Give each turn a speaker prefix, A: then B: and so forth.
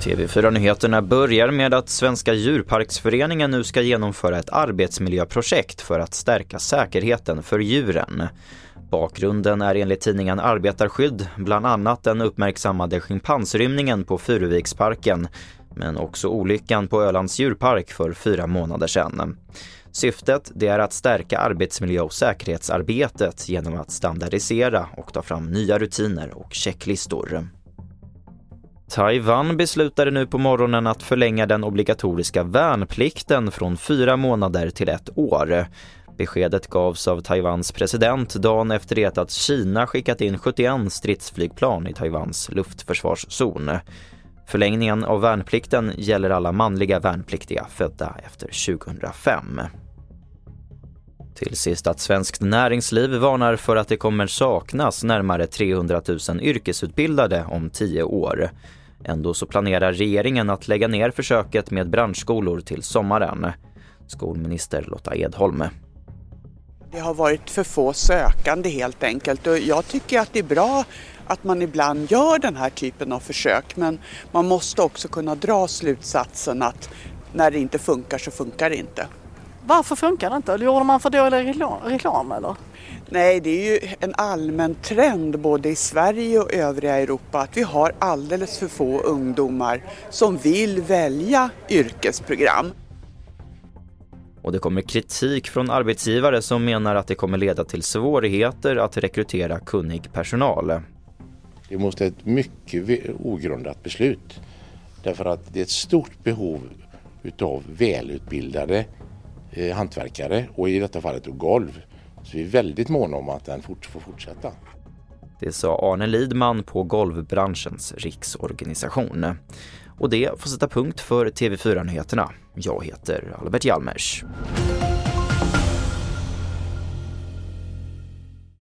A: TV4-nyheterna börjar med att Svenska djurparksföreningen nu ska genomföra ett arbetsmiljöprojekt för att stärka säkerheten för djuren. Bakgrunden är enligt tidningen Arbetarskydd bland annat den uppmärksammade schimpansrymningen på Furuviksparken men också olyckan på Ölands djurpark för fyra månader sedan. Syftet det är att stärka arbetsmiljö och säkerhetsarbetet genom att standardisera och ta fram nya rutiner och checklistor. Taiwan beslutade nu på morgonen att förlänga den obligatoriska värnplikten från fyra månader till ett år. Beskedet gavs av Taiwans president dagen efter det att Kina skickat in 71 stridsflygplan i Taiwans luftförsvarszon. Förlängningen av värnplikten gäller alla manliga värnpliktiga födda efter 2005. Till sist att Svenskt Näringsliv varnar för att det kommer saknas närmare 300 000 yrkesutbildade om tio år. Ändå så planerar regeringen att lägga ner försöket med branschskolor till sommaren. Skolminister Lotta Edholm.
B: Det har varit för få sökande helt enkelt och jag tycker att det är bra att man ibland gör den här typen av försök men man måste också kunna dra slutsatsen att när det inte funkar så funkar det inte.
C: Varför funkar det inte? Gjorde man för dålig reklam eller?
B: Nej, det är ju en allmän trend både i Sverige och övriga Europa att vi har alldeles för få ungdomar som vill välja yrkesprogram.
A: Och det kommer kritik från arbetsgivare som menar att det kommer leda till svårigheter att rekrytera kunnig personal.
D: Det måste ett mycket ogrundat beslut. Därför att det är ett stort behov utav välutbildade eh, hantverkare och i detta fallet golv. Så vi är väldigt måna om att den fort, får fortsätta.
A: Det sa Arne Lidman på golvbranschens riksorganisation. Och det får sätta punkt för TV4-nyheterna. Jag heter Albert Hjalmers.